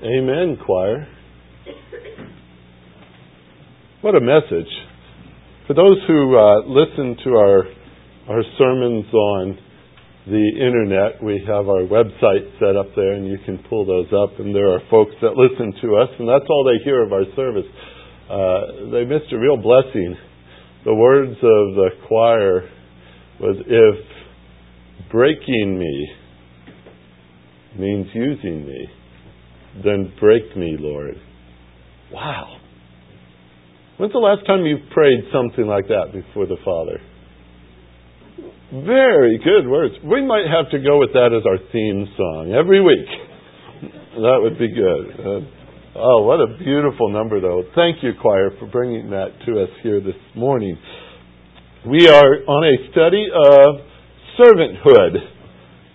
Amen, choir. What a message. For those who uh, listen to our, our sermons on the internet, we have our website set up there and you can pull those up and there are folks that listen to us and that's all they hear of our service. Uh, they missed a real blessing. The words of the choir was, if breaking me means using me, then break me, Lord. Wow. When's the last time you prayed something like that before the Father? Very good words. We might have to go with that as our theme song every week. That would be good. Uh, oh, what a beautiful number, though. Thank you, choir, for bringing that to us here this morning. We are on a study of servanthood.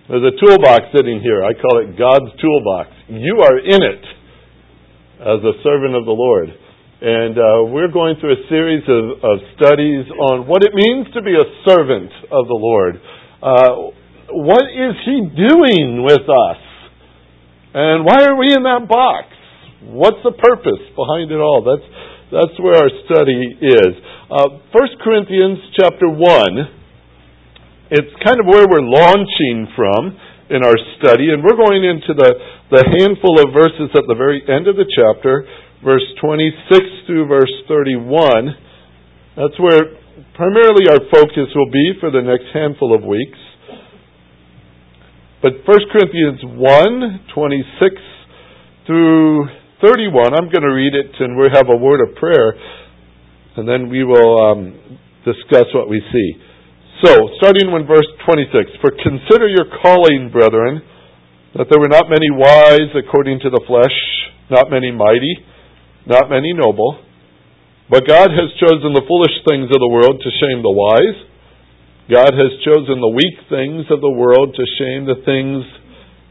There's a toolbox sitting here. I call it God's toolbox. You are in it as a servant of the Lord. And uh, we're going through a series of, of, studies on what it means to be a servant of the Lord. Uh, what is He doing with us? And why are we in that box? What's the purpose behind it all? That's, that's where our study is. Uh, 1 Corinthians chapter 1 it's kind of where we're launching from in our study, and we're going into the, the handful of verses at the very end of the chapter, verse 26 through verse 31. That's where primarily our focus will be for the next handful of weeks. But 1 Corinthians 1, 26 through 31, I'm going to read it and we'll have a word of prayer, and then we will um, discuss what we see. So, starting in verse 26, For consider your calling, brethren, that there were not many wise according to the flesh, not many mighty, not many noble, but God has chosen the foolish things of the world to shame the wise. God has chosen the weak things of the world to shame the things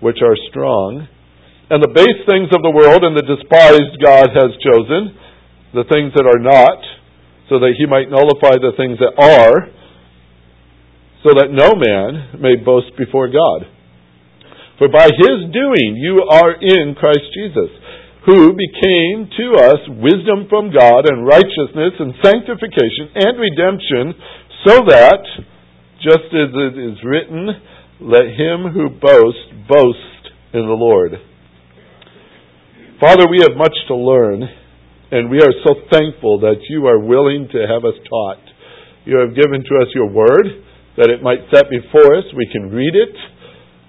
which are strong. And the base things of the world and the despised God has chosen, the things that are not, so that he might nullify the things that are so that no man may boast before God. For by his doing you are in Christ Jesus, who became to us wisdom from God and righteousness and sanctification and redemption, so that, just as it is written, let him who boasts boast in the Lord. Father, we have much to learn, and we are so thankful that you are willing to have us taught. You have given to us your word that it might set before us. We can read it,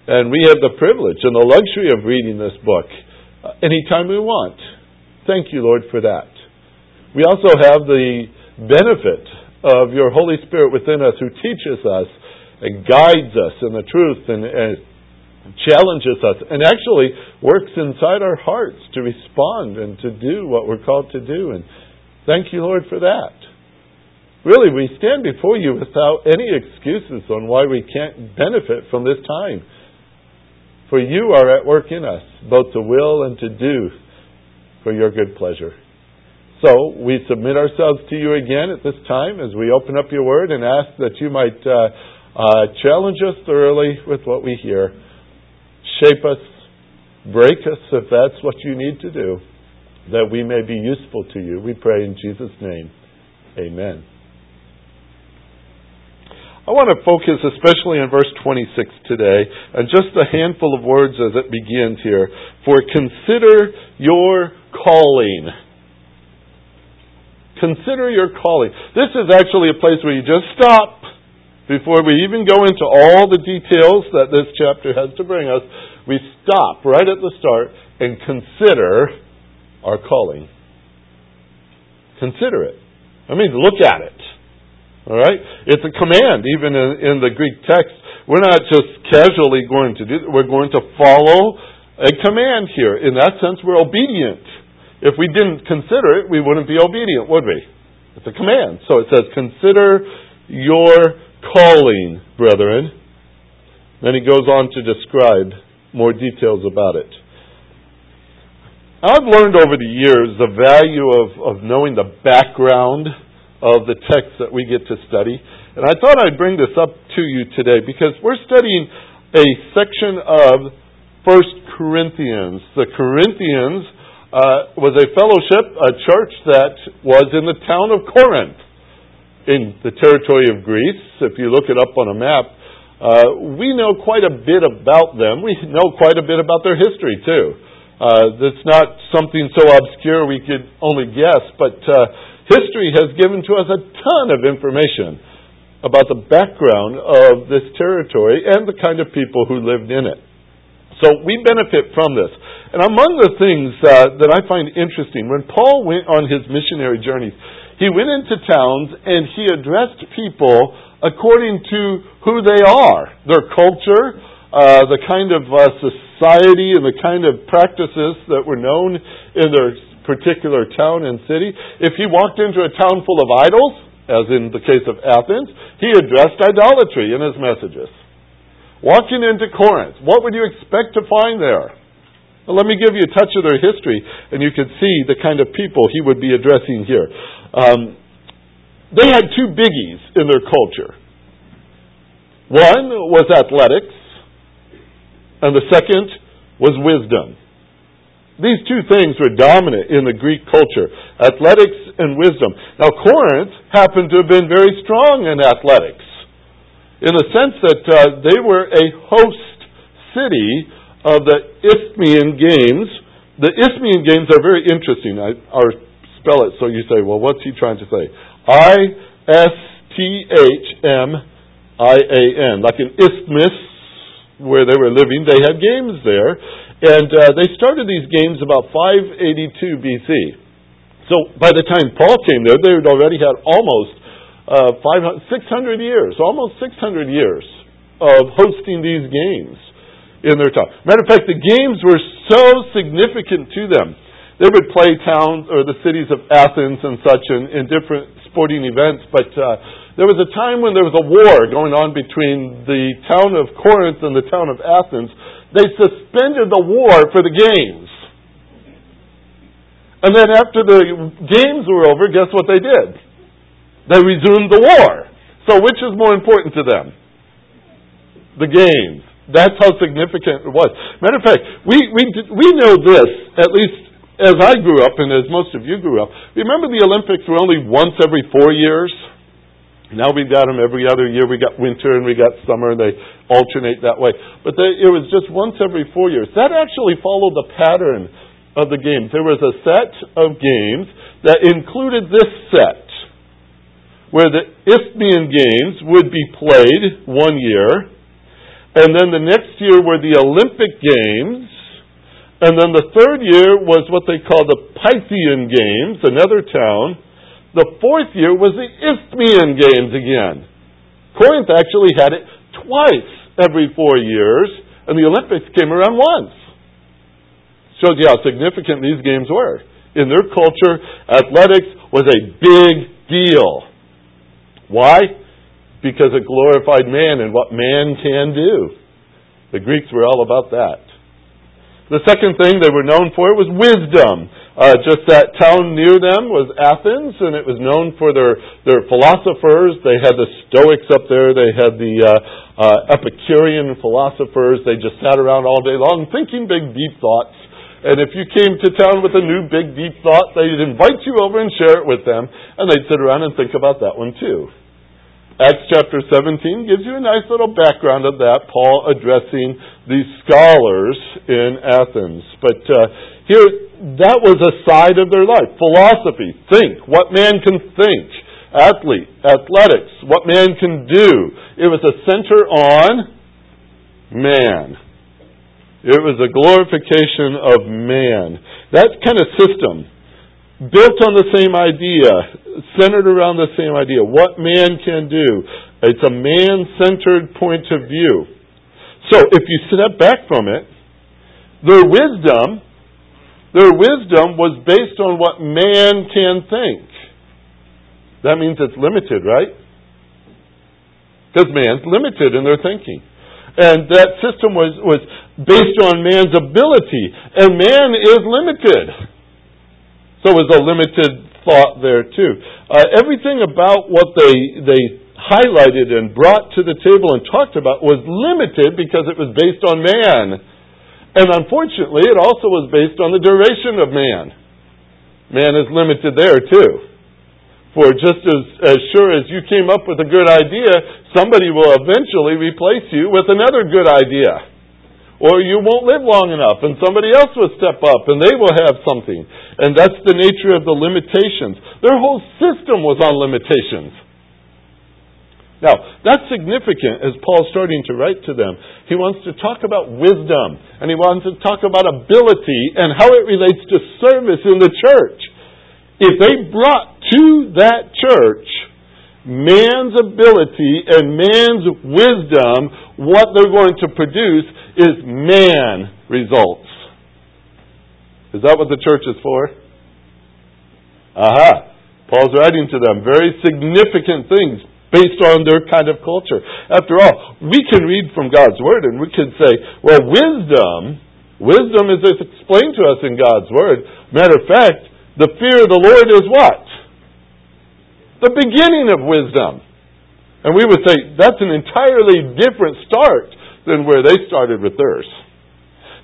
and we have the privilege and the luxury of reading this book uh, anytime we want. Thank you, Lord, for that. We also have the benefit of your Holy Spirit within us who teaches us and guides us in the truth and, and challenges us and actually works inside our hearts to respond and to do what we're called to do. And thank you, Lord, for that. Really, we stand before you without any excuses on why we can't benefit from this time. For you are at work in us, both to will and to do for your good pleasure. So we submit ourselves to you again at this time as we open up your word and ask that you might uh, uh, challenge us thoroughly with what we hear, shape us, break us if that's what you need to do, that we may be useful to you. We pray in Jesus' name. Amen. I want to focus especially on verse 26 today and just a handful of words as it begins here. For consider your calling. Consider your calling. This is actually a place where you just stop before we even go into all the details that this chapter has to bring us. We stop right at the start and consider our calling. Consider it. I mean, look at it. All right? It's a command, even in, in the Greek text. We're not just casually going to do We're going to follow a command here. In that sense, we're obedient. If we didn't consider it, we wouldn't be obedient, would we? It's a command. So it says, Consider your calling, brethren. Then he goes on to describe more details about it. I've learned over the years the value of, of knowing the background of the text that we get to study. And I thought I'd bring this up to you today because we're studying a section of 1 Corinthians. The Corinthians uh, was a fellowship, a church that was in the town of Corinth in the territory of Greece. If you look it up on a map, uh, we know quite a bit about them. We know quite a bit about their history, too. Uh, it's not something so obscure we could only guess, but uh, history has given to us a ton of information about the background of this territory and the kind of people who lived in it. So we benefit from this. And among the things uh, that I find interesting, when Paul went on his missionary journeys, he went into towns and he addressed people according to who they are, their culture, uh, the kind of uh, society and the kind of practices that were known in their particular town and city. If he walked into a town full of idols, as in the case of Athens, he addressed idolatry in his messages. Walking into Corinth, what would you expect to find there? Well, let me give you a touch of their history, and you can see the kind of people he would be addressing here. Um, they had two biggies in their culture. One was athletics, and the second was wisdom. These two things were dominant in the Greek culture athletics and wisdom. Now, Corinth happened to have been very strong in athletics, in the sense that uh, they were a host city of the Isthmian Games. The Isthmian Games are very interesting. I, our spell it so you say, well, what's he trying to say? I S T H M I A N. Like an isthmus where they were living, they had games there. And uh, they started these games about 582 BC. So by the time Paul came there, they had already had almost uh, 500, 600 years, almost 600 years of hosting these games in their time. Matter of fact, the games were so significant to them they would play towns or the cities of Athens and such in, in different sporting events. But uh, there was a time when there was a war going on between the town of Corinth and the town of Athens. They suspended the war for the games. And then after the games were over, guess what they did? They resumed the war. So which is more important to them? The games. That's how significant it was. Matter of fact, we, we, we know this, at least as I grew up and as most of you grew up, remember the Olympics were only once every four years? Now we've got them every other year. We got winter and we got summer. And they alternate that way. But they, it was just once every four years. That actually followed the pattern of the games. There was a set of games that included this set, where the Isthmian Games would be played one year, and then the next year were the Olympic Games, and then the third year was what they call the Pythian Games, another town. The fourth year was the Isthmian Games again. Corinth actually had it twice every four years, and the Olympics came around once. Shows you how significant these games were. In their culture, athletics was a big deal. Why? Because it glorified man and what man can do. The Greeks were all about that. The second thing they were known for was wisdom. Uh, just that town near them was Athens, and it was known for their, their philosophers. They had the Stoics up there. They had the uh, uh, Epicurean philosophers. They just sat around all day long thinking big, deep thoughts. And if you came to town with a new big, deep thought, they'd invite you over and share it with them, and they'd sit around and think about that one too. Acts chapter 17 gives you a nice little background of that, Paul addressing these scholars in Athens. But uh, here, that was a side of their life. Philosophy, think, what man can think. Athlete, athletics, what man can do. It was a center on man. It was a glorification of man. That kind of system built on the same idea, centered around the same idea. What man can do. It's a man centered point of view. So if you step back from it, their wisdom, their wisdom was based on what man can think. That means it's limited, right? Because man's limited in their thinking. And that system was, was based on man's ability. And man is limited. So it was a limited thought there too. Uh, everything about what they they highlighted and brought to the table and talked about was limited because it was based on man. And unfortunately, it also was based on the duration of man. Man is limited there too. For just as, as sure as you came up with a good idea, somebody will eventually replace you with another good idea. Or you won't live long enough and somebody else will step up and they will have something. And that's the nature of the limitations. Their whole system was on limitations. Now, that's significant as Paul's starting to write to them. He wants to talk about wisdom and he wants to talk about ability and how it relates to service in the church. If they brought to that church man's ability and man's wisdom, what they're going to produce is man results. Is that what the church is for? Aha. Paul's writing to them very significant things based on their kind of culture. After all, we can read from God's Word and we can say, well, wisdom, wisdom is explained to us in God's Word. Matter of fact, the fear of the Lord is what? The beginning of wisdom. And we would say that's an entirely different start than where they started with theirs.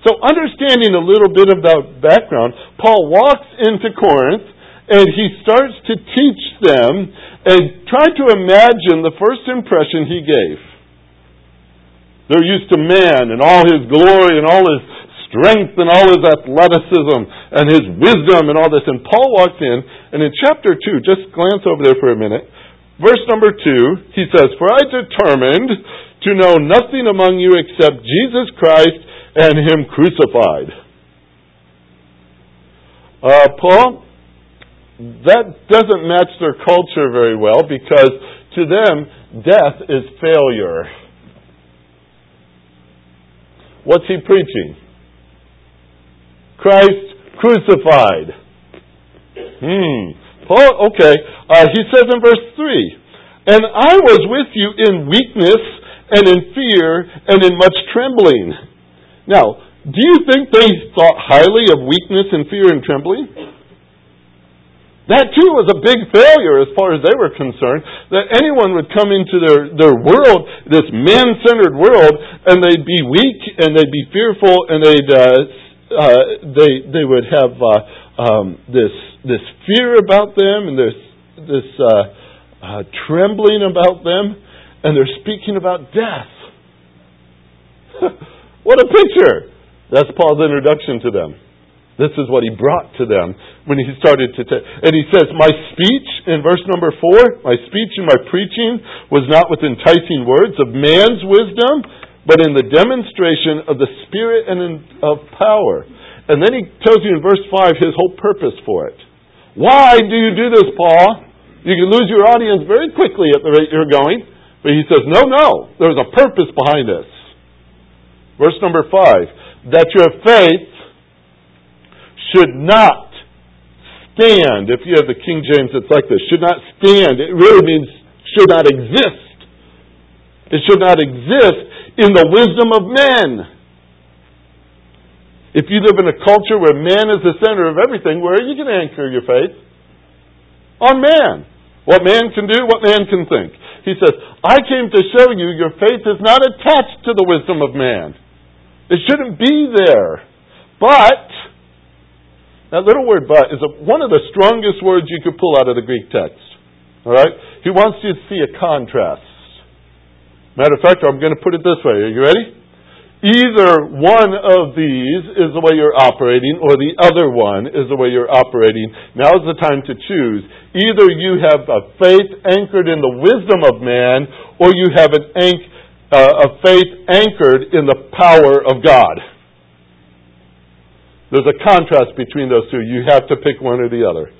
So understanding a little bit of that background, Paul walks into Corinth and he starts to teach them and try to imagine the first impression he gave. They're used to man and all his glory and all his strength and all his athleticism and his wisdom and all this. And Paul walks in, and in chapter 2, just glance over there for a minute, verse number 2, he says, For I determined to know nothing among you except Jesus Christ and Him crucified. Uh, Paul, that doesn't match their culture very well because to them, death is failure. What's he preaching? Christ crucified. Hmm. Paul, okay. Uh, he says in verse 3 And I was with you in weakness and in fear and in much trembling. Now, do you think they thought highly of weakness and fear and trembling? That too was a big failure as far as they were concerned. That anyone would come into their, their world, this man centered world, and they'd be weak and they'd be fearful and they'd, uh, uh, they, they would have uh, um, this, this fear about them and this, this uh, uh, trembling about them, and they're speaking about death. what a picture! That's Paul's introduction to them. This is what he brought to them when he started to. And he says, My speech, in verse number four, my speech and my preaching was not with enticing words of man's wisdom, but in the demonstration of the Spirit and in, of power. And then he tells you in verse five his whole purpose for it. Why do you do this, Paul? You can lose your audience very quickly at the rate you're going. But he says, No, no, there's a purpose behind this. Verse number five, that your faith should not stand. If you have the King James, it's like this should not stand. It really means should not exist. It should not exist in the wisdom of men. If you live in a culture where man is the center of everything, where are you going to anchor your faith? On man. What man can do, what man can think. He says, I came to show you your faith is not attached to the wisdom of man. It shouldn't be there. But that little word but is a, one of the strongest words you could pull out of the Greek text. All right? He wants you to see a contrast. Matter of fact, I'm going to put it this way. Are you ready? Either one of these is the way you're operating, or the other one is the way you're operating. Now is the time to choose. Either you have a faith anchored in the wisdom of man, or you have an anch- uh, a faith anchored in the power of God. There's a contrast between those two. You have to pick one or the other.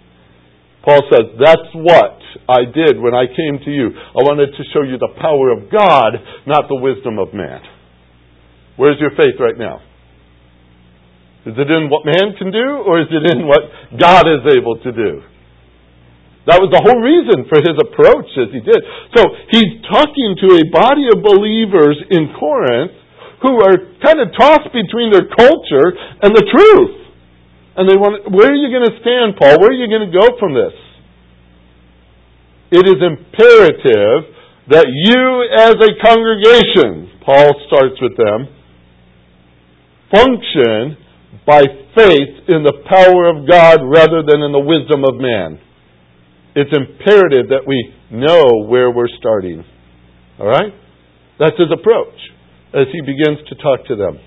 Paul says, That's what I did when I came to you. I wanted to show you the power of God, not the wisdom of man. Where's your faith right now? Is it in what man can do, or is it in what God is able to do? That was the whole reason for his approach as he did. So he's talking to a body of believers in Corinth who are kind of tossed between their culture and the truth. And they want, where are you going to stand, Paul? Where are you going to go from this? It is imperative that you as a congregation, Paul starts with them, function by faith in the power of God rather than in the wisdom of man. It's imperative that we know where we're starting. All right? That's his approach as he begins to talk to them.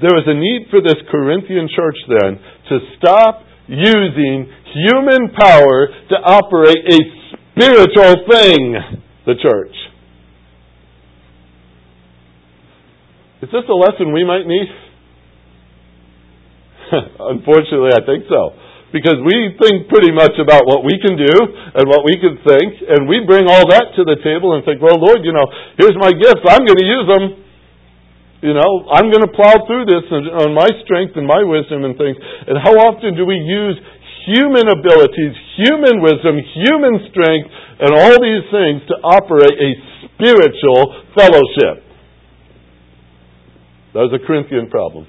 There is a need for this Corinthian church then to stop using human power to operate a spiritual thing, the church. Is this a lesson we might need? Unfortunately, I think so. Because we think pretty much about what we can do and what we can think, and we bring all that to the table and think, well, Lord, you know, here's my gifts. I'm going to use them. You know, I'm going to plow through this on my strength and my wisdom and things. And how often do we use human abilities, human wisdom, human strength, and all these things to operate a spiritual fellowship? That was a Corinthian problem.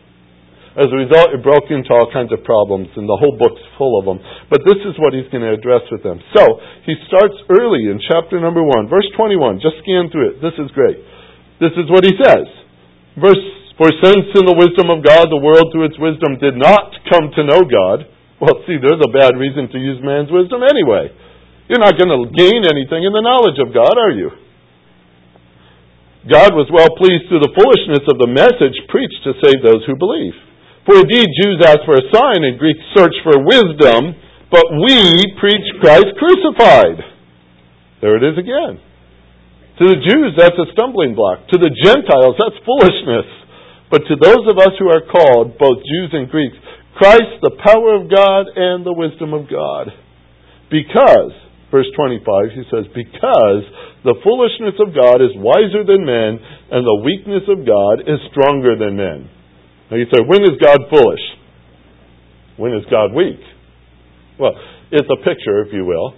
As a result, it broke into all kinds of problems, and the whole book's full of them. But this is what he's going to address with them. So, he starts early in chapter number 1, verse 21. Just scan through it. This is great. This is what he says. Verse, For since in the wisdom of God, the world through its wisdom did not come to know God, well, see, there's a bad reason to use man's wisdom anyway. You're not going to gain anything in the knowledge of God, are you? God was well pleased through the foolishness of the message preached to save those who believe. For indeed, Jews ask for a sign and Greeks search for wisdom, but we preach Christ crucified. There it is again. To the Jews, that's a stumbling block. To the Gentiles, that's foolishness. But to those of us who are called, both Jews and Greeks, Christ, the power of God and the wisdom of God. Because, verse 25, he says, Because the foolishness of God is wiser than men, and the weakness of God is stronger than men. Now you say, when is God foolish? When is God weak? Well, it's a picture, if you will.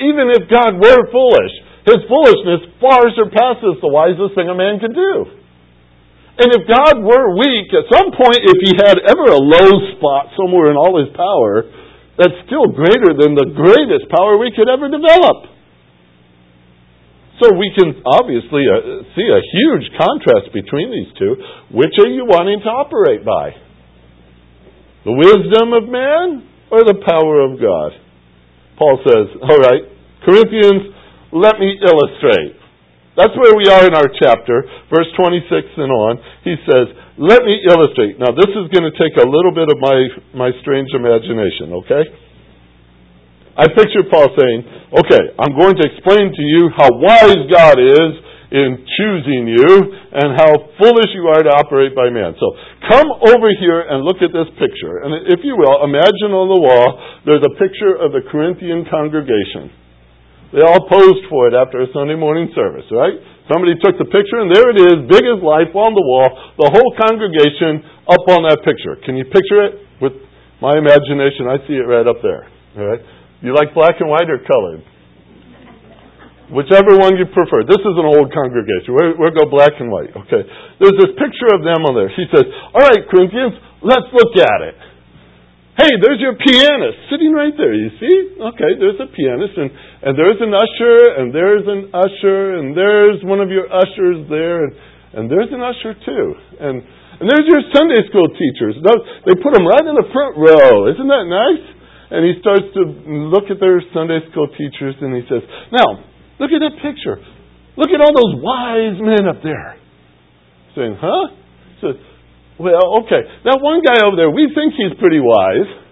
Even if God were foolish, his foolishness far surpasses the wisest thing a man can do. And if God were weak, at some point, if he had ever a low spot somewhere in all his power, that's still greater than the greatest power we could ever develop. So we can obviously uh, see a huge contrast between these two. Which are you wanting to operate by? The wisdom of man or the power of God? Paul says, all right, Corinthians, let me illustrate. That's where we are in our chapter, verse 26 and on. He says, let me illustrate. Now, this is going to take a little bit of my, my strange imagination, okay? I picture Paul saying, okay, I'm going to explain to you how wise God is in choosing you and how foolish you are to operate by man. So come over here and look at this picture. And if you will, imagine on the wall there's a picture of the Corinthian congregation. They all posed for it after a Sunday morning service, right? Somebody took the picture and there it is, big as life on the wall, the whole congregation up on that picture. Can you picture it? With my imagination, I see it right up there. All right? You like black and white or colored? Whichever one you prefer. This is an old congregation. We'll, we'll go black and white. Okay. There's this picture of them on there. He says, All right, Corinthians, let's look at it. Hey, there's your pianist sitting right there. You see? Okay, there's a pianist, and, and there's an usher, and there's an usher, and there's one of your ushers there, and, and there's an usher too. And, and there's your Sunday school teachers. They put them right in the front row. Isn't that nice? And he starts to look at their Sunday school teachers and he says, Now, look at that picture. Look at all those wise men up there. Saying, Huh? He says, Well, okay. That one guy over there, we think he's pretty wise.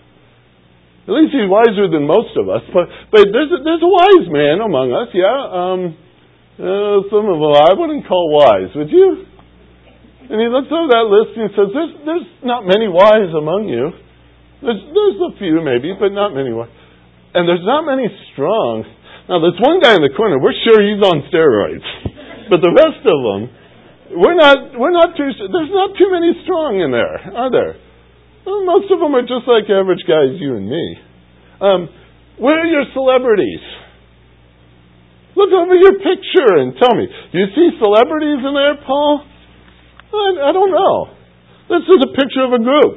At least he's wiser than most of us. But, but there's, a, there's a wise man among us, yeah. Um, uh, some of them I wouldn't call wise, would you? And he looks over that list and he says, There's, there's not many wise among you. There's, there's a few maybe, but not many. And there's not many strong. Now, there's one guy in the corner. We're sure he's on steroids, but the rest of them, we're not. We're not too. There's not too many strong in there, are there? Well, most of them are just like average guys, you and me. Um, where are your celebrities? Look over your picture and tell me. Do you see celebrities in there, Paul? I, I don't know. This is a picture of a group,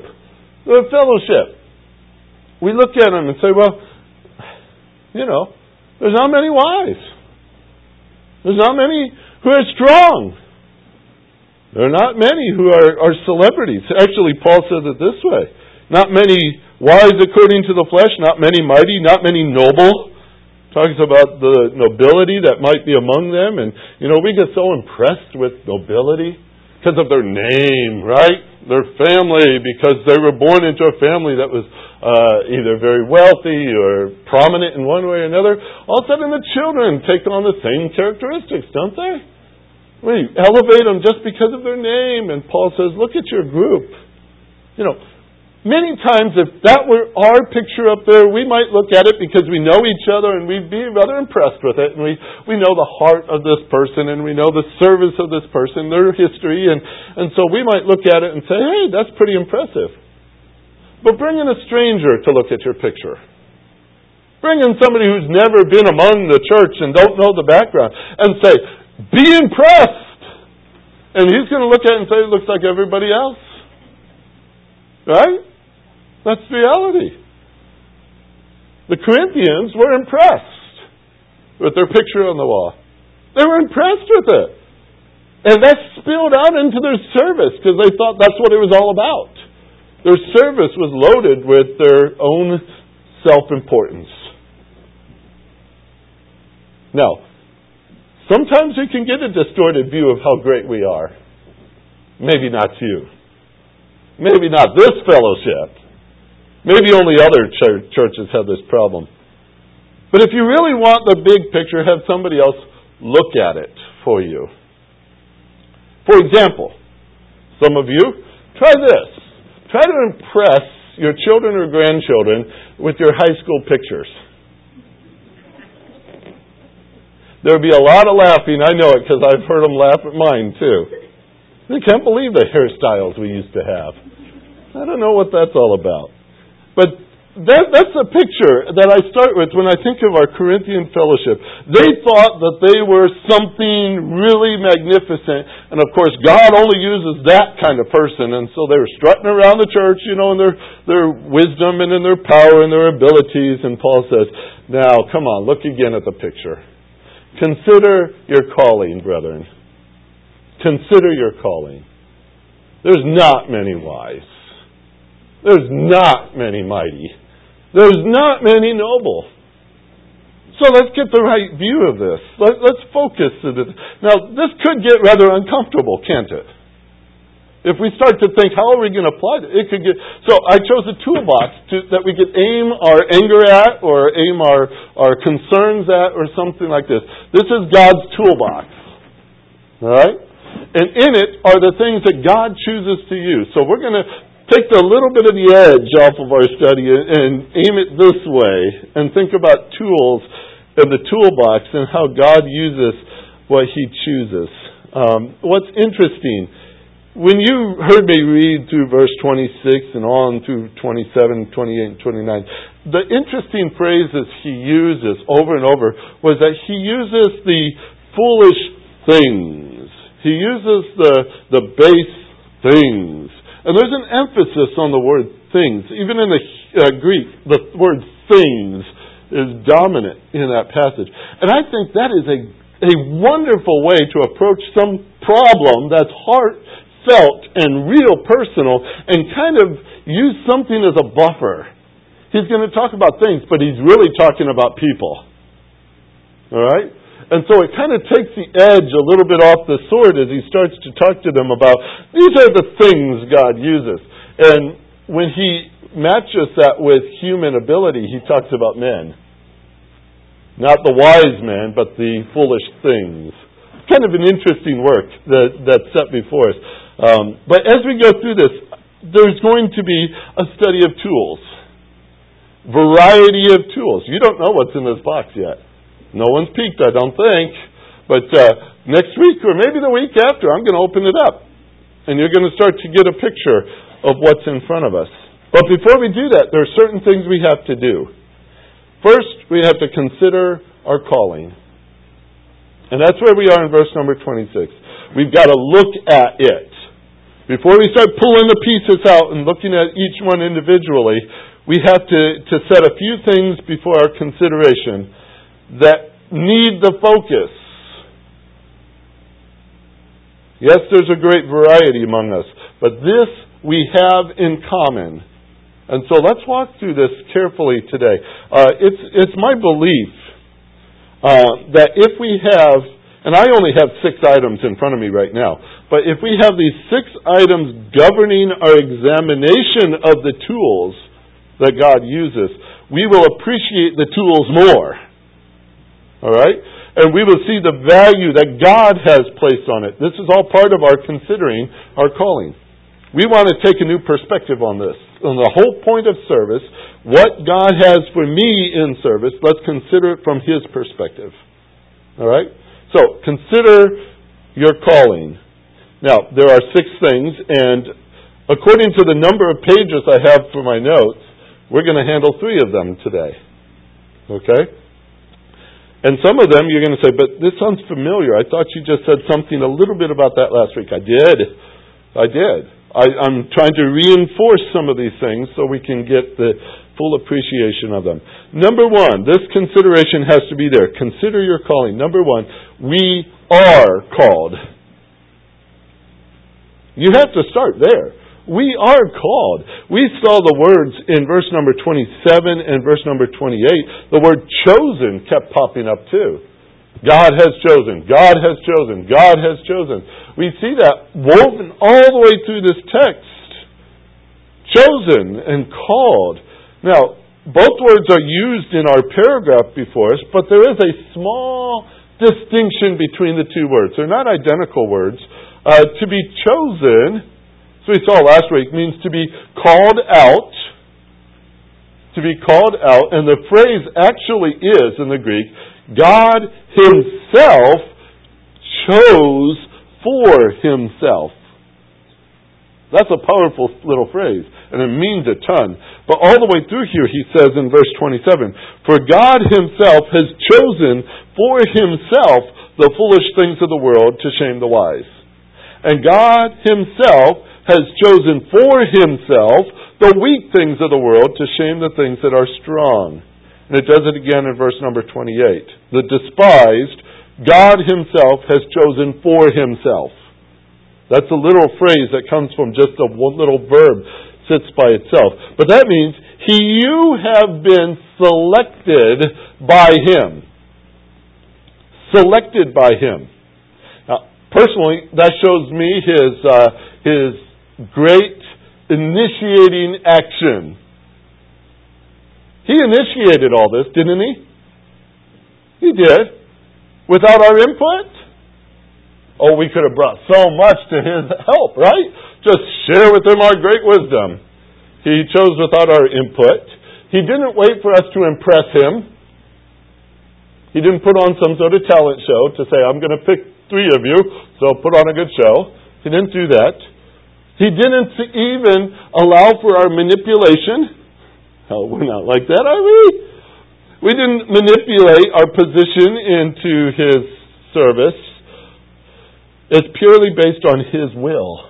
a fellowship we look at them and say, well, you know, there's not many wise. There's not many who are strong. There are not many who are, are celebrities. Actually, Paul says it this way Not many wise according to the flesh, not many mighty, not many noble. Talks about the nobility that might be among them. And, you know, we get so impressed with nobility because of their name, right? Their family, because they were born into a family that was uh, either very wealthy or prominent in one way or another. All of a sudden, the children take on the same characteristics, don't they? We elevate them just because of their name. And Paul says, look at your group. You know, many times if that were our picture up there, we might look at it because we know each other and we'd be rather impressed with it. And we, we know the heart of this person and we know the service of this person, their history. And, and so we might look at it and say, hey, that's pretty impressive. But bring in a stranger to look at your picture. Bring in somebody who's never been among the church and don't know the background and say, be impressed. And he's going to look at it and say, it looks like everybody else. Right? That's reality. The Corinthians were impressed with their picture on the wall. They were impressed with it. And that spilled out into their service because they thought that's what it was all about. Their service was loaded with their own self importance. Now, Sometimes we can get a distorted view of how great we are. Maybe not you. Maybe not this fellowship. Maybe only other ch- churches have this problem. But if you really want the big picture, have somebody else look at it for you. For example, some of you, try this. Try to impress your children or grandchildren with your high school pictures. There'd be a lot of laughing. I know it because I've heard them laugh at mine too. They can't believe the hairstyles we used to have. I don't know what that's all about. But that, that's a picture that I start with when I think of our Corinthian fellowship. They thought that they were something really magnificent. And of course, God only uses that kind of person. And so they were strutting around the church, you know, in their, their wisdom and in their power and their abilities. And Paul says, now, come on, look again at the picture. Consider your calling, brethren. Consider your calling. There's not many wise. There's not many mighty. There's not many noble. So let's get the right view of this. Let, us focus. Now, this could get rather uncomfortable, can't it? If we start to think, how are we going to apply it? It could get. So I chose a toolbox to, that we could aim our anger at, or aim our our concerns at, or something like this. This is God's toolbox. All right, and in it are the things that God chooses to use. So we're going to take a little bit of the edge off of our study and aim it this way, and think about tools in the toolbox and how God uses what He chooses. Um, what's interesting when you heard me read through verse 26 and on through 27, 28, and 29, the interesting phrases he uses over and over was that he uses the foolish things. He uses the, the base things. And there's an emphasis on the word things. Even in the uh, Greek, the word things is dominant in that passage. And I think that is a, a wonderful way to approach some problem that's hard, felt and real personal and kind of use something as a buffer. He's going to talk about things, but he's really talking about people. All right? And so it kind of takes the edge a little bit off the sword as he starts to talk to them about these are the things God uses. And when he matches that with human ability, he talks about men. Not the wise men, but the foolish things. Kind of an interesting work that, that's set before us. Um, but as we go through this, there's going to be a study of tools. Variety of tools. You don't know what's in this box yet. No one's peeked, I don't think. But uh, next week, or maybe the week after, I'm going to open it up. And you're going to start to get a picture of what's in front of us. But before we do that, there are certain things we have to do. First, we have to consider our calling. And that's where we are in verse number 26. We've got to look at it. Before we start pulling the pieces out and looking at each one individually, we have to, to set a few things before our consideration that need the focus. Yes, there's a great variety among us, but this we have in common. And so let's walk through this carefully today. Uh, it's, it's my belief uh, that if we have, and I only have six items in front of me right now, but if we have these six items governing our examination of the tools that God uses, we will appreciate the tools more. All right? and we will see the value that God has placed on it. This is all part of our considering our calling. We want to take a new perspective on this. On the whole point of service, what God has for me in service, let's consider it from His perspective. All right? So, consider your calling. Now, there are six things, and according to the number of pages I have for my notes, we're going to handle three of them today. Okay? And some of them you're going to say, but this sounds familiar. I thought you just said something a little bit about that last week. I did. I did. I, I'm trying to reinforce some of these things so we can get the full appreciation of them. Number one, this consideration has to be there. Consider your calling. Number one, we are called. You have to start there. We are called. We saw the words in verse number 27 and verse number 28. The word chosen kept popping up too. God has chosen. God has chosen. God has chosen. We see that woven all the way through this text. Chosen and called. Now, both words are used in our paragraph before us, but there is a small distinction between the two words. They're not identical words. Uh, to be chosen so we saw last week means to be called out. To be called out. And the phrase actually is, in the Greek, God Himself chose for Himself. That's a powerful little phrase, and it means a ton. But all the way through here, he says in verse 27 For God Himself has chosen for Himself the foolish things of the world to shame the wise. And God Himself has chosen for himself the weak things of the world to shame the things that are strong. And it does it again in verse number 28. The despised, God himself has chosen for himself. That's a little phrase that comes from just a one little verb sits by itself. But that means he, you have been selected by him. Selected by him. Now, personally, that shows me his, uh, his great initiating action. He initiated all this, didn't he? He did. Without our input? Oh, we could have brought so much to his help, right? Just share with him our great wisdom. He chose without our input. He didn't wait for us to impress him. He didn't put on some sort of talent show to say, I'm going to pick three of you, so put on a good show. He didn't do that. He didn't even allow for our manipulation. Hell, we're not like that, are we? We didn't manipulate our position into His service. It's purely based on His will.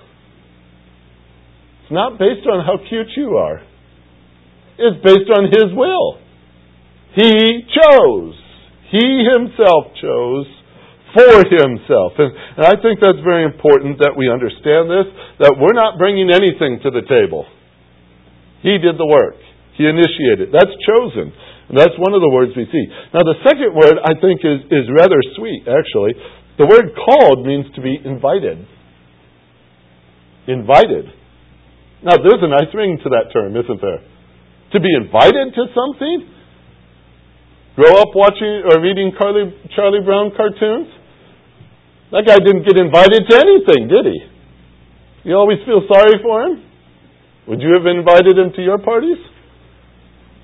It's not based on how cute you are. It's based on His will. He chose. He Himself chose for himself. And, and I think that's very important that we understand this, that we're not bringing anything to the table. He did the work. He initiated. That's chosen. And that's one of the words we see. Now, the second word I think is, is rather sweet, actually. The word called means to be invited. Invited. Now, there's a nice ring to that term, isn't there? To be invited to something? Grow up watching or reading Carly, Charlie Brown cartoons? That guy didn't get invited to anything, did he? You always feel sorry for him? Would you have invited him to your parties?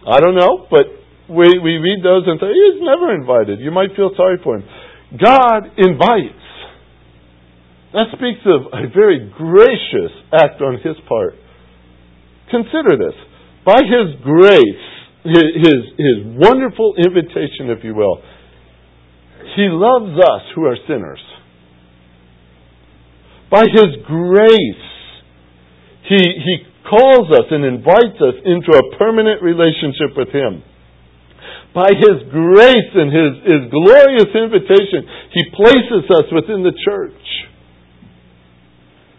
I don't know, but we, we read those and say, he's never invited. You might feel sorry for him. God invites. That speaks of a very gracious act on his part. Consider this. By his grace, his, his, his wonderful invitation, if you will, he loves us who are sinners. By His grace, He, he calls us and invites us into a permanent relationship with Him. By His grace and His, His glorious invitation, He places us within the church.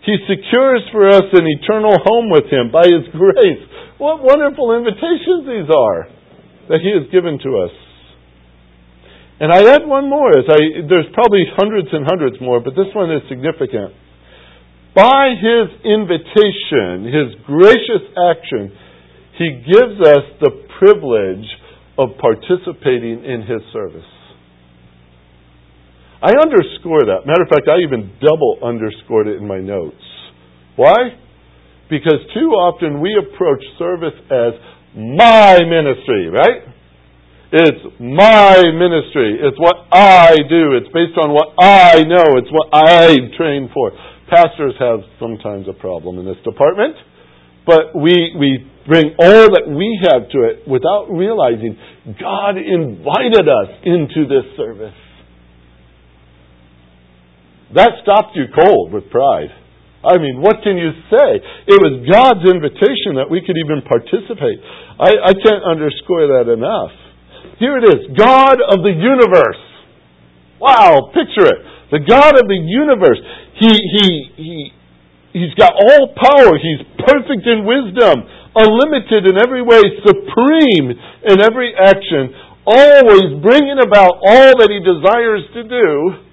He secures for us an eternal home with Him by His grace. What wonderful invitations these are that He has given to us. And I add one more. As I, there's probably hundreds and hundreds more, but this one is significant. By His invitation, His gracious action, He gives us the privilege of participating in His service. I underscore that. Matter of fact, I even double underscored it in my notes. Why? Because too often we approach service as my ministry, right? It's my ministry. It's what I do. It's based on what I know. It's what I'm trained for. Pastors have sometimes a problem in this department, but we, we bring all that we have to it without realizing God invited us into this service. That stopped you cold with pride. I mean, what can you say? It was God's invitation that we could even participate. I, I can't underscore that enough. Here it is God of the universe. Wow, picture it. The God of the universe. He, he, he, he's got all power. He's perfect in wisdom, unlimited in every way, supreme in every action, always bringing about all that he desires to do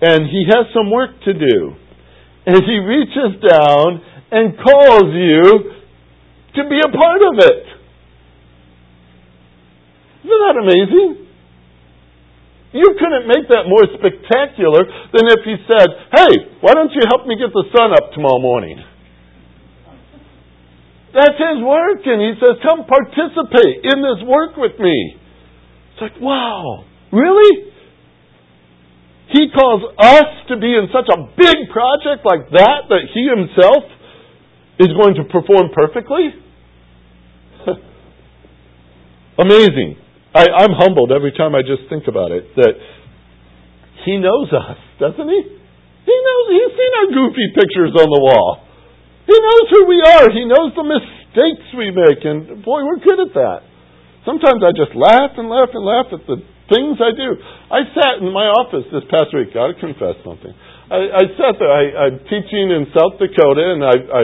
and he has some work to do. And he reaches down and calls you to be a part of it. Isn't that amazing? You couldn't make that more spectacular than if he said, Hey, why don't you help me get the sun up tomorrow morning? That's his work, and he says, Come participate in this work with me. It's like, wow, really? He calls us to be in such a big project like that that He Himself is going to perform perfectly? Amazing. I, I'm humbled every time I just think about it that He knows us, doesn't He? He knows, He's seen our goofy pictures on the wall. He knows who we are. He knows the mistakes we make, and boy, we're good at that. Sometimes I just laugh and laugh and laugh at the things I do. I sat in my office this past week. Got to confess something. I, I sat there. I, I'm teaching in South Dakota, and I, I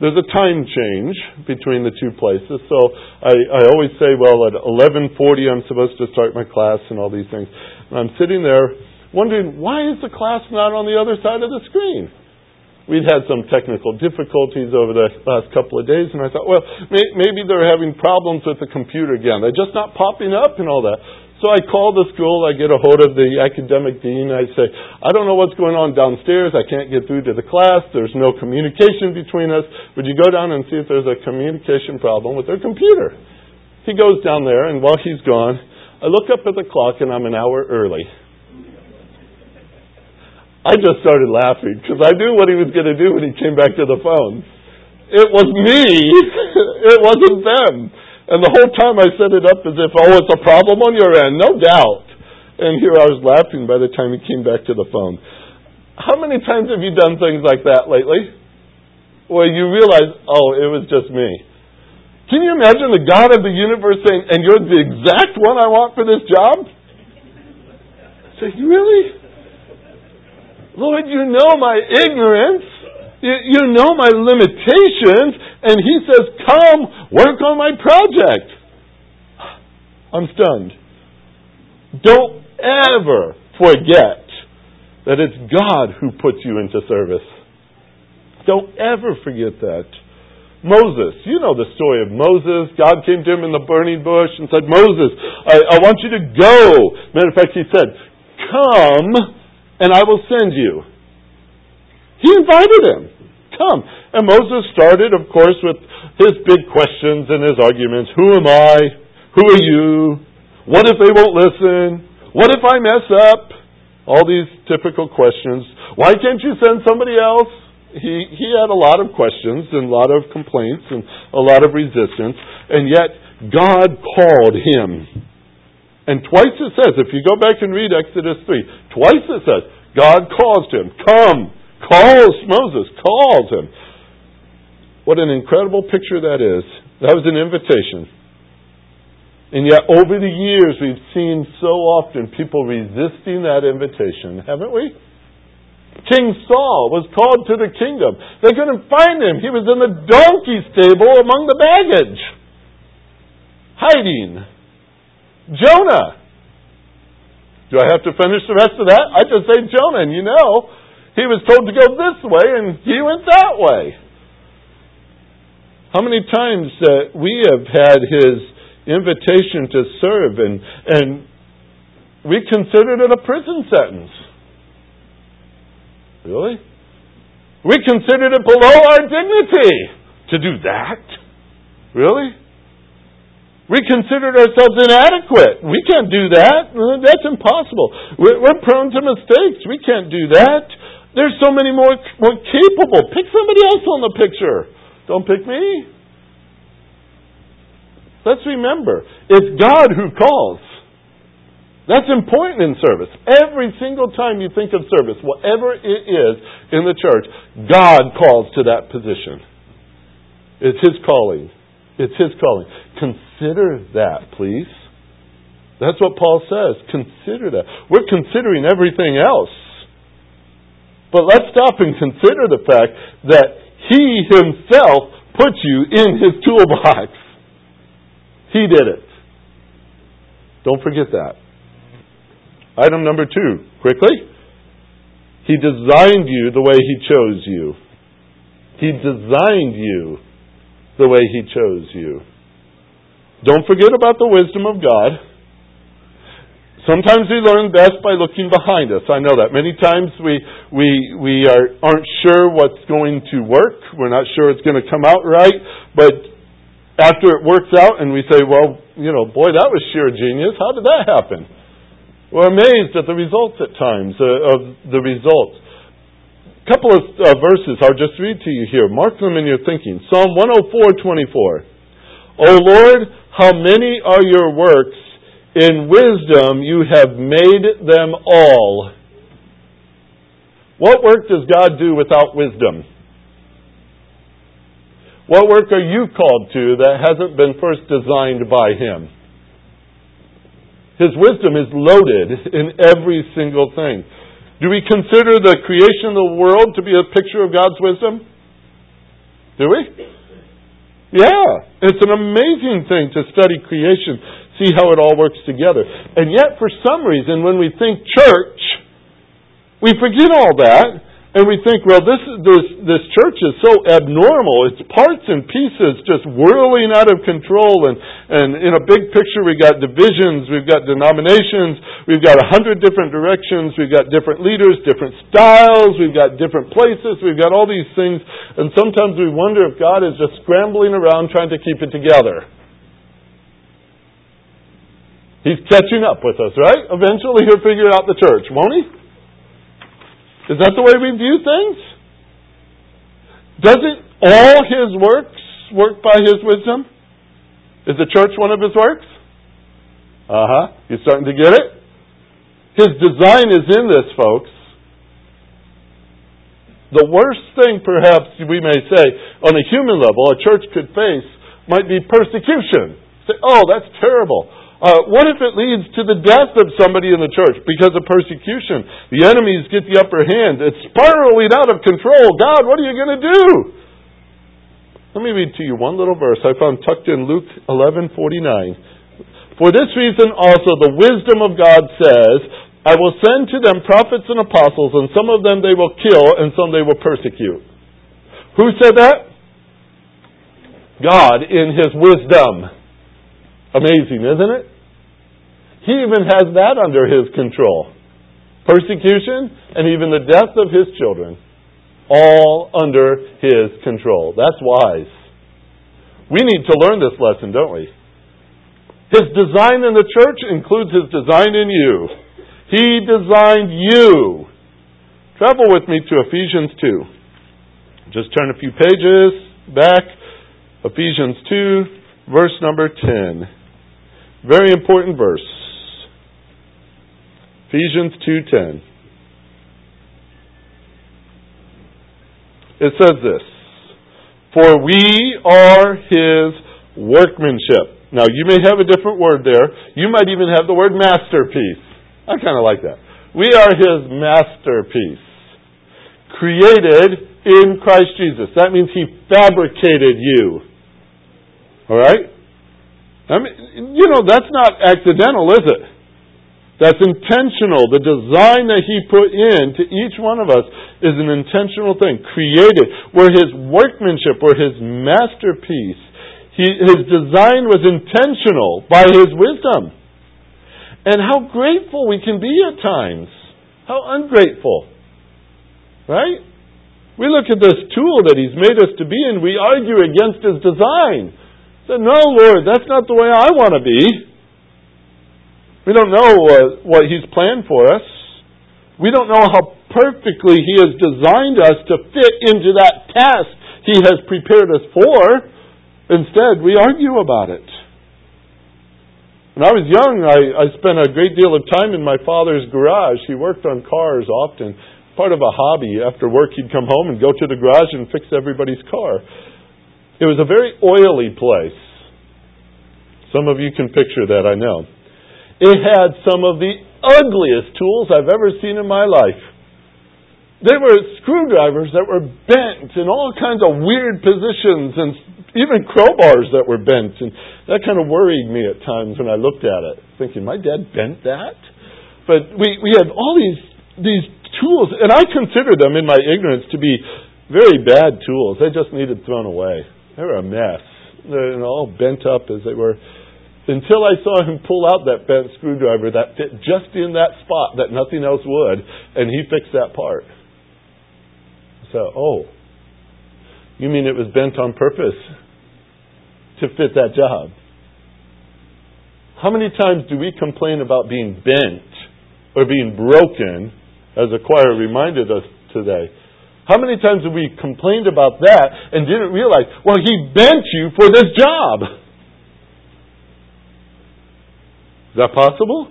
there's a time change between the two places. So I, I always say, well, at 11:40 I'm supposed to start my class and all these things. And I'm sitting there wondering why is the class not on the other side of the screen? We'd had some technical difficulties over the last couple of days, and I thought, well, may, maybe they're having problems with the computer again. They're just not popping up and all that. So I call the school, I get a hold of the academic dean, I say, I don't know what's going on downstairs, I can't get through to the class, there's no communication between us. Would you go down and see if there's a communication problem with their computer? He goes down there, and while he's gone, I look up at the clock and I'm an hour early. I just started laughing because I knew what he was going to do when he came back to the phone. It was me. it wasn't them. And the whole time I set it up as if, oh, it's a problem on your end, no doubt. And here I was laughing by the time he came back to the phone. How many times have you done things like that lately? Where you realize, oh, it was just me. Can you imagine the God of the universe saying, and you're the exact one I want for this job? Say, really? Lord, you know my ignorance. You, you know my limitations. And he says, Come, work on my project. I'm stunned. Don't ever forget that it's God who puts you into service. Don't ever forget that. Moses, you know the story of Moses. God came to him in the burning bush and said, Moses, I, I want you to go. Matter of fact, he said, Come and I will send you. He invited him come. And Moses started, of course, with his big questions and his arguments. Who am I? Who are you? What if they won't listen? What if I mess up? All these typical questions. Why can't you send somebody else? He, he had a lot of questions and a lot of complaints and a lot of resistance, and yet God called him. And twice it says, if you go back and read Exodus 3, twice it says, God calls him, Come, calls Moses, calls him. What an incredible picture that is. That was an invitation. And yet, over the years, we've seen so often people resisting that invitation, haven't we? King Saul was called to the kingdom. They couldn't find him. He was in the donkey stable among the baggage, hiding. Jonah. Do I have to finish the rest of that? I just say Jonah, and you know, he was told to go this way, and he went that way. How many times uh, we have had his invitation to serve, and and we considered it a prison sentence. Really? We considered it below our dignity to do that. Really? We considered ourselves inadequate. We can't do that. That's impossible. We're prone to mistakes. We can't do that. There's so many more, more capable. Pick somebody else on the picture. Don't pick me. Let's remember, it's God who calls. That's important in service. Every single time you think of service, whatever it is in the church, God calls to that position. It's His calling. It's His calling. Consider that, please. That's what Paul says. Consider that. We're considering everything else. But let's stop and consider the fact that He Himself put you in His toolbox. He did it. Don't forget that. Item number two, quickly. He designed you the way He chose you. He designed you the way He chose you. Don't forget about the wisdom of God. Sometimes we learn best by looking behind us. I know that. Many times we, we, we are, aren't sure what's going to work. We're not sure it's going to come out right. But after it works out and we say, well, you know, boy, that was sheer genius. How did that happen? We're amazed at the results at times, uh, of the results. A couple of uh, verses I'll just read to you here. Mark them in your thinking. Psalm 104, 24. O Lord, how many are your works? In wisdom you have made them all. What work does God do without wisdom? What work are you called to that hasn't been first designed by Him? His wisdom is loaded in every single thing. Do we consider the creation of the world to be a picture of God's wisdom? Do we? Yeah. It's an amazing thing to study creation, see how it all works together. And yet, for some reason, when we think church, we forget all that and we think, well, this, this, this church is so abnormal. It's parts and pieces just whirling out of control. And, and in a big picture, we've got divisions, we've got denominations, we've got a hundred different directions, we've got different leaders, different styles, we've got different places, we've got all these things. And sometimes we wonder if God is just scrambling around trying to keep it together. He's catching up with us, right? Eventually he'll figure out the church, won't he? Is that the way we view things? Doesn't all his works work by his wisdom? Is the church one of his works? Uh huh. You starting to get it? His design is in this, folks. The worst thing, perhaps we may say, on a human level, a church could face might be persecution. Say, oh, that's terrible. Uh, what if it leads to the death of somebody in the church because of persecution? The enemies get the upper hand. It's spiraling out of control. God, what are you going to do? Let me read to you one little verse I found tucked in Luke 11:49. For this reason also the wisdom of God says, I will send to them prophets and apostles, and some of them they will kill, and some they will persecute. Who said that? God in His wisdom. Amazing, isn't it? He even has that under his control. Persecution and even the death of his children, all under his control. That's wise. We need to learn this lesson, don't we? His design in the church includes his design in you. He designed you. Travel with me to Ephesians 2. Just turn a few pages back. Ephesians 2, verse number 10. Very important verse. Ephesians 2:10. It says this, "For we are his workmanship." Now, you may have a different word there. You might even have the word masterpiece. I kind of like that. We are his masterpiece, created in Christ Jesus. That means He fabricated you. All right? I mean, you know, that's not accidental, is it? That's intentional. The design that He put in to each one of us is an intentional thing, created. We're His workmanship, we're His masterpiece. He, his design was intentional by His wisdom. And how grateful we can be at times. How ungrateful. Right? We look at this tool that He's made us to be and we argue against His design. Say, no, Lord, that's not the way I want to be. We don't know uh, what He's planned for us. We don't know how perfectly He has designed us to fit into that task He has prepared us for. Instead, we argue about it. When I was young, I, I spent a great deal of time in my father's garage. He worked on cars often part of a hobby. After work, he'd come home and go to the garage and fix everybody's car. It was a very oily place. Some of you can picture that, I know. It had some of the ugliest tools I've ever seen in my life. They were screwdrivers that were bent in all kinds of weird positions and even crowbars that were bent. And that kind of worried me at times when I looked at it, thinking, my dad bent that? But we, we had all these, these tools, and I considered them in my ignorance to be very bad tools. They just needed thrown away. They were a mess. They're all bent up as they were. Until I saw him pull out that bent screwdriver that fit just in that spot that nothing else would, and he fixed that part. So, oh, you mean it was bent on purpose to fit that job? How many times do we complain about being bent or being broken as the choir reminded us today. How many times have we complained about that and didn't realize, well, He bent you for this job? Is that possible?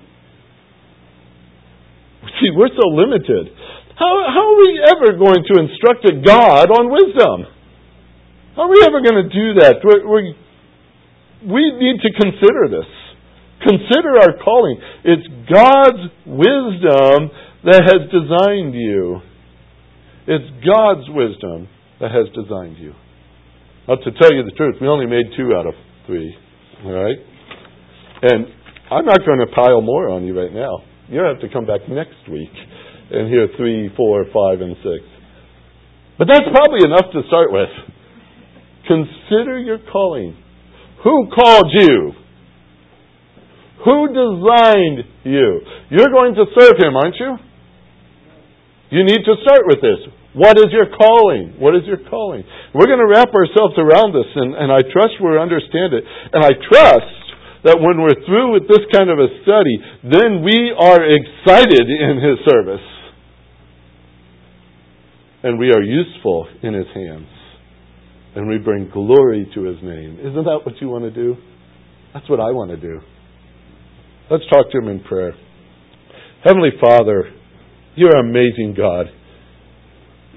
See, we're so limited. How, how are we ever going to instruct a God on wisdom? How are we ever going to do that? we we we need to consider this. Consider our calling. It's God's wisdom that has designed you. It's God's wisdom that has designed you. Now, to tell you the truth, we only made two out of three. All right? And I'm not going to pile more on you right now. You'll have to come back next week and hear three, four, five, and six. But that's probably enough to start with. Consider your calling. Who called you? Who designed you? You're going to serve Him, aren't you? You need to start with this. What is your calling? What is your calling? We're going to wrap ourselves around this, and, and I trust we understand it. And I trust that when we're through with this kind of a study, then we are excited in His service. And we are useful in His hands. And we bring glory to His name. Isn't that what you want to do? That's what I want to do. Let's talk to Him in prayer. Heavenly Father, you're amazing God.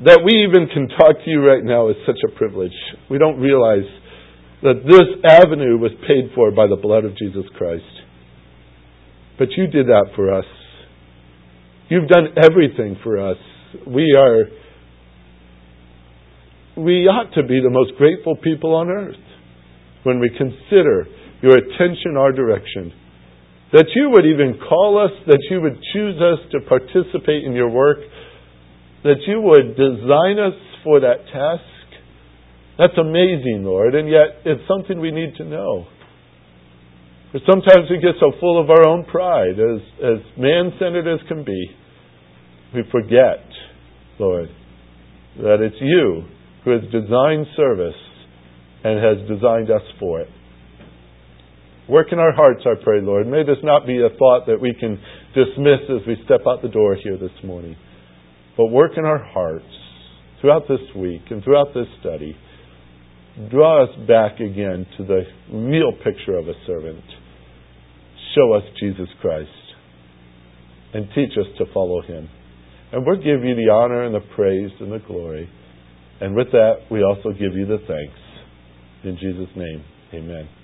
That we even can talk to you right now is such a privilege. We don't realize that this avenue was paid for by the blood of Jesus Christ. But you did that for us. You've done everything for us. We are, we ought to be the most grateful people on earth when we consider your attention, our direction. That you would even call us, that you would choose us to participate in your work, that you would design us for that task. That's amazing, Lord, and yet it's something we need to know. But sometimes we get so full of our own pride, as, as man centered as can be, we forget, Lord, that it's you who has designed service and has designed us for it. Work in our hearts, I pray, Lord. May this not be a thought that we can dismiss as we step out the door here this morning. But work in our hearts throughout this week and throughout this study. Draw us back again to the real picture of a servant. Show us Jesus Christ and teach us to follow him. And we'll give you the honor and the praise and the glory. And with that, we also give you the thanks. In Jesus' name, amen.